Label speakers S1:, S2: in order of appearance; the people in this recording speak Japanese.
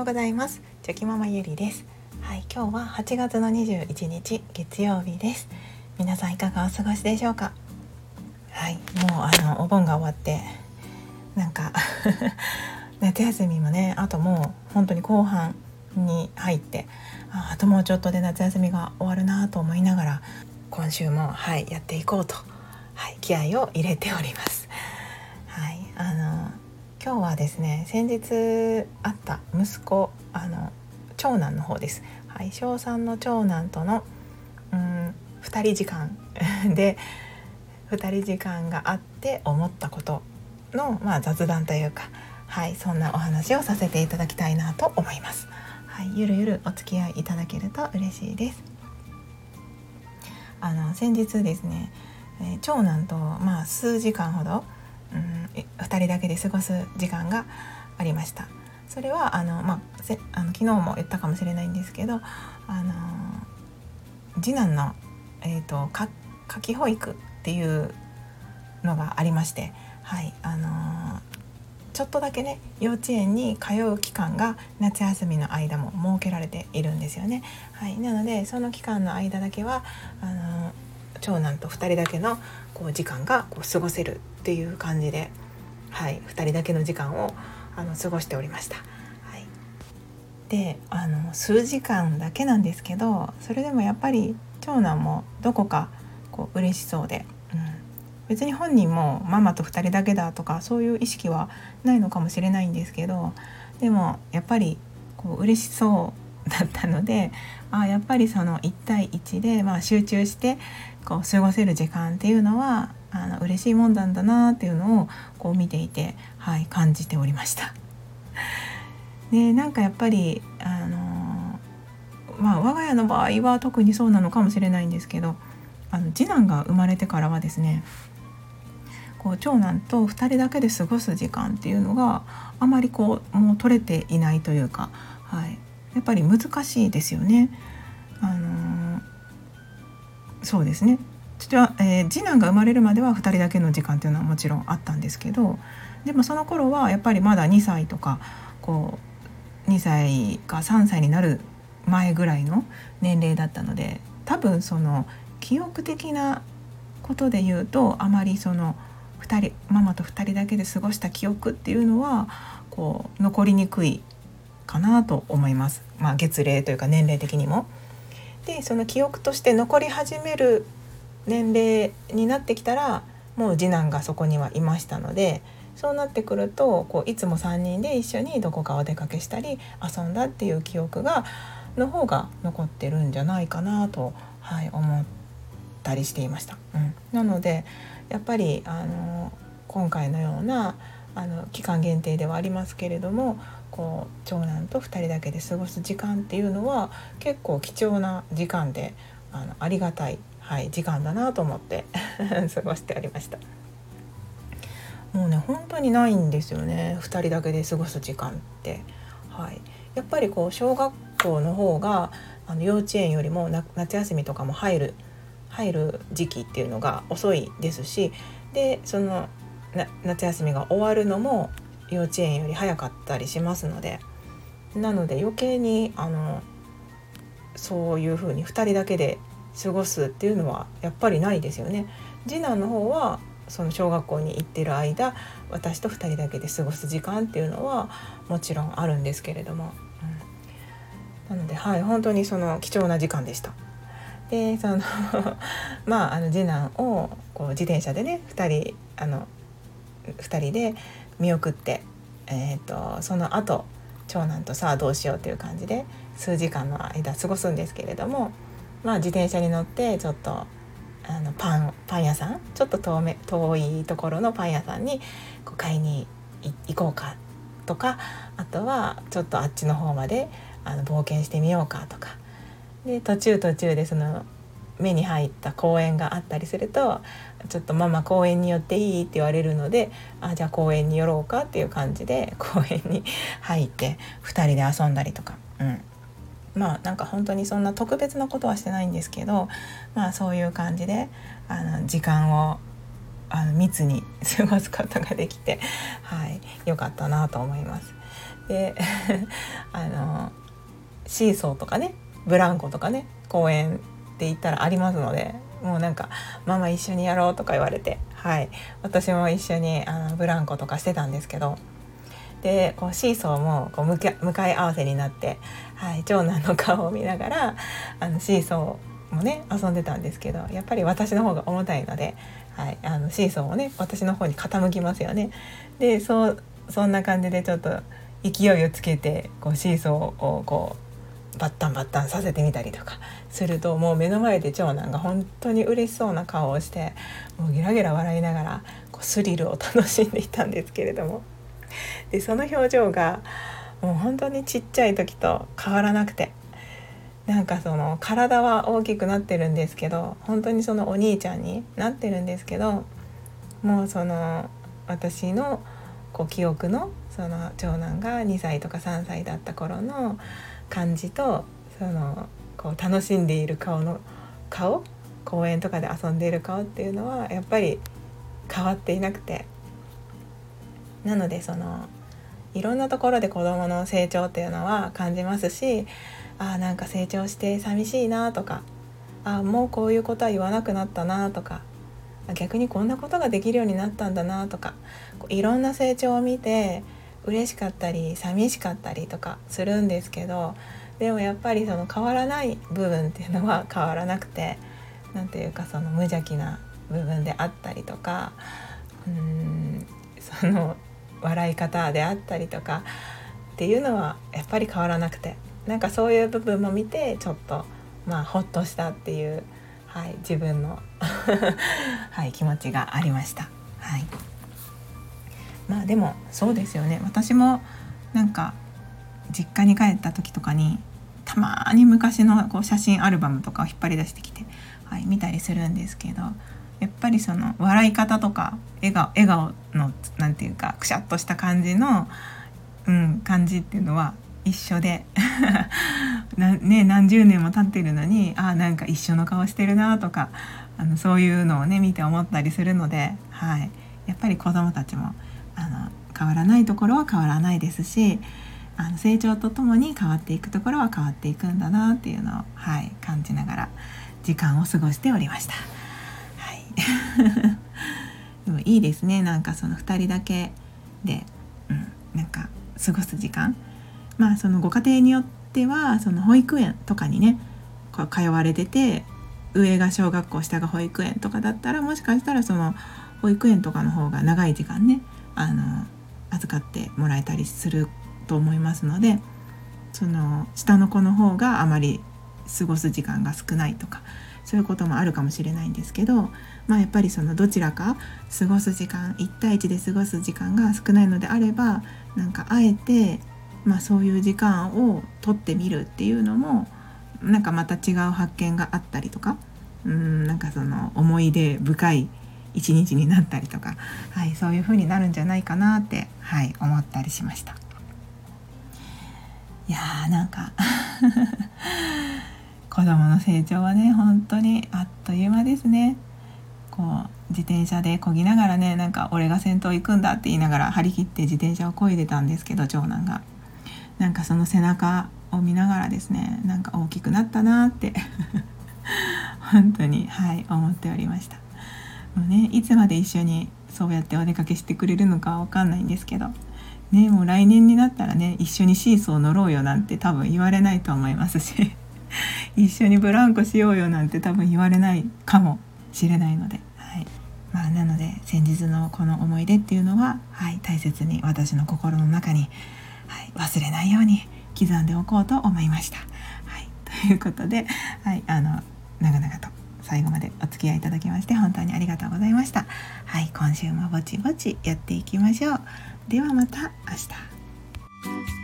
S1: ようございます。チョキママゆりです。はい今日は8月の21日月曜日です。皆さんいかがお過ごしでしょうか？はいもうあのお盆が終わってなんか 夏休みもねあともう本当に後半に入ってああともうちょっとで夏休みが終わるなと思いながら今週もはいやっていこうと、はい、気合を入れております。今日はですね先日あった息子あの長男の方です、はい、小3の長男とのうん2人時間 で2人時間があって思ったことの、まあ、雑談というか、はい、そんなお話をさせていただきたいなと思います。はい、ゆるゆるお付き合いいただけると嬉しいです。あの先日ですね、えー、長男とまあ数時間ほど、2人だけで過ごす時間がありました。それはあの、まあ、せあの昨日も言ったかもしれないんですけど、あの次男の、えーと、か夏季保育っていうのがありまして、はいあのちょっとだけね幼稚園に通う期間が夏休みの間も設けられているんですよね。はい、なのでその期間の間だけはあの長男と2人だけのこう時間がこう過ごせるっていう感じで、はい、2人だけの時間をあの過ごしておりました。はい、であの数時間だけなんですけどそれでもやっぱり長男もどこかこう嬉しそうで、うん、別に本人もママと2人だけだとかそういう意識はないのかもしれないんですけどでもやっぱりこう嬉しそうだったのであやっぱりその1対1で、まあ、集中してこう過ごせる時間っていうのはあの嬉しいもんなんだなっていうのをこう見ていて、はい、感じておりました。で なんかやっぱりあのまあ我が家の場合は特にそうなのかもしれないんですけどあの次男が生まれてからはですねこう長男と2人だけで過ごす時間っていうのがあまりこうもう取れていないというか、はい、やっぱり難しいですよね。あのそうですね父は、えー、次男が生まれるまでは2人だけの時間っていうのはもちろんあったんですけどでもその頃はやっぱりまだ2歳とかこう2歳か3歳になる前ぐらいの年齢だったので多分その記憶的なことで言うとあまりその2人ママと2人だけで過ごした記憶っていうのはこう残りにくいかなと思います、まあ、月齢というか年齢的にも。でその記憶として残り始める年齢になってきたらもう次男がそこにはいましたのでそうなってくるとこういつも3人で一緒にどこかお出かけしたり遊んだっていう記憶がの方が残ってるんじゃないかなと、はい、思ったりしていました。うん、なのでやっぱりあの今回のようなあの期間限定ではありますけれどもこう長男と2人だけで過ごす時間っていうのは結構貴重な時間であのありがたいはい、時間だなと思って 過ごしておりました。もうね本当にないんですよね。2人だけで過ごす時間って、はい、やっぱりこう小学校の方があの幼稚園よりも夏休みとかも入る入る時期っていうのが遅いですしでその夏休みが終わるのも幼稚園より早かったりしますので。なので余計にあのそういうふうに2人だけで過ごすっていうのはやっぱりないですよね。次男の方はその小学校に行ってる間私と2人だけで過ごす時間っていうのはもちろんあるんですけれども、うん、なのではい本当にその貴重な時間でした。でその まああの次男をこう自転車でね2人あの2人で見送って、えーとその後長男とさあどうしようという感じで数時間の間過ごすんですけれども。まあ、自転車に乗ってちょっとあのパンパン屋さんちょっと遠め遠いところのパン屋さんにこう買いに行こうかとかあとはちょっとあっちの方まであの冒険してみようかとかで途中途中でその目に入った公園があったりすると「ちょっとママ公園に寄っていい?」って言われるので「あじゃあ公園に寄ろうか」っていう感じで公園に入って2人で遊んだりとか、うん、まあなんか本当にそんな特別なことはしてないんですけどまあそういう感じであの時間をあの密に 過ごすことができてはい良かったなと思います。で あのシーソーとかねブランコとかね公園って言ったらありますのでもうなんか「ママ一緒にやろう」とか言われてはい私も一緒にあのブランコとかしてたんですけどでこうシーソーもこう向向かい合わせになって、はい、長男の顔を見ながらあのシーソーもね遊んでたんですけどやっぱり私の方が重たいので、はい、あのシーソーもね私の方に傾きますよね。でそうそんな感じでちょっと勢いをつけてこうシーソーをこうバッタンバッタンさせてみたりとかするともう目の前で長男が本当に嬉しそうな顔をしてもうゲラゲラ笑いながらこうスリルを楽しんでいたんですけれどもでその表情がもう本当にちっちゃい時と変わらなくてなんかその体は大きくなってるんですけど本当にそのお兄ちゃんになってるんですけどもうその私のこう記憶のその長男が2歳とか3歳だった頃の感じとそのこう楽しんでいる顔の顔公園とかで遊んでいる顔っていうのはやっぱり変わっていなくて。なのでそのいろんなところで子どもの成長っていうのは感じますしあなんか成長して寂しいなとかあもうこういうことは言わなくなったなとか逆にこんなことができるようになったんだなとかいろんな成長を見て嬉しかったり寂しかったりとかするんですけどでもやっぱりその変わらない部分っていうのは変わらなくて何ていうかその無邪気な部分であったりとかうーんその笑い方であったりとかっていうのはやっぱり変わらなくてなんかそういう部分も見てちょっとまあほっとしたっていう、はい、自分の はい、気持ちがありました。はい、まあでもそうですよね私もなんか実家に帰った時とかにたまに昔のこう写真アルバムとかを引っ張り出してきて、はい、見たりするんですけどやっぱりその笑い方とか笑顔笑顔の何て言うかくしゃっとした感じの、うん、感じっていうのは一緒で。ね、何十年も経ってるのにあなんか一緒の顔してるなとかあのそういうのをね見て思ったりするので、はい、やっぱり子どもたちもあの変わらないところは変わらないですしあの成長とともに変わっていくところは変わっていくんだなっていうのを、はい、感じながら時間を過ごしておりました。はい、いいですね。なんかその2人だけで、うん、なんか過ごす時間。まあそのご家庭によってはその保育園とかにねこう通われてて上が小学校下が保育園とかだったらもしかしたらその保育園とかの方が長い時間ねあの預かってもらえたりすると思いますのでその下の子の方があまり過ごす時間が少ないとかそういうこともあるかもしれないんですけど、まあ、やっぱりそのどちらか過ごす時間1対1で過ごす時間が少ないのであればなんかあえて、まあ、そういう時間を取ってみるっていうのもなんかまた違う発見があったりとかうんなんかその思い出深い一日になったりとか、はい、そういう風になるんじゃないかなって、はい、思ったりしました。いやーなんか 子供の成長はね本当にあっという間ですね。こう自転車で漕ぎながらねなんか俺が先頭行くんだって言いながら張り切って自転車を漕いでたんですけど長男が。なんかその背中を見ながらですねなんか大きくなったなって 本当にはい思っておりました。もうねいつまで一緒にそうやってお出かけしてくれるのかわかんないんですけどねもう来年になったらね一緒にシーソー乗ろうよなんて多分言われないと思いますし。一緒にブランコしようよなんて多分言われないかもしれないので、はいまあ、なので先日のこの思い出っていうのは、はい、大切に私の心の中に、はい、忘れないように刻んでおこうと思いました。はい、ということで、はい、あの長々と最後までお付き合いいただきまして本当にありがとうございました。はい、今週もぼちぼちやっていきましょう。ではまた明日。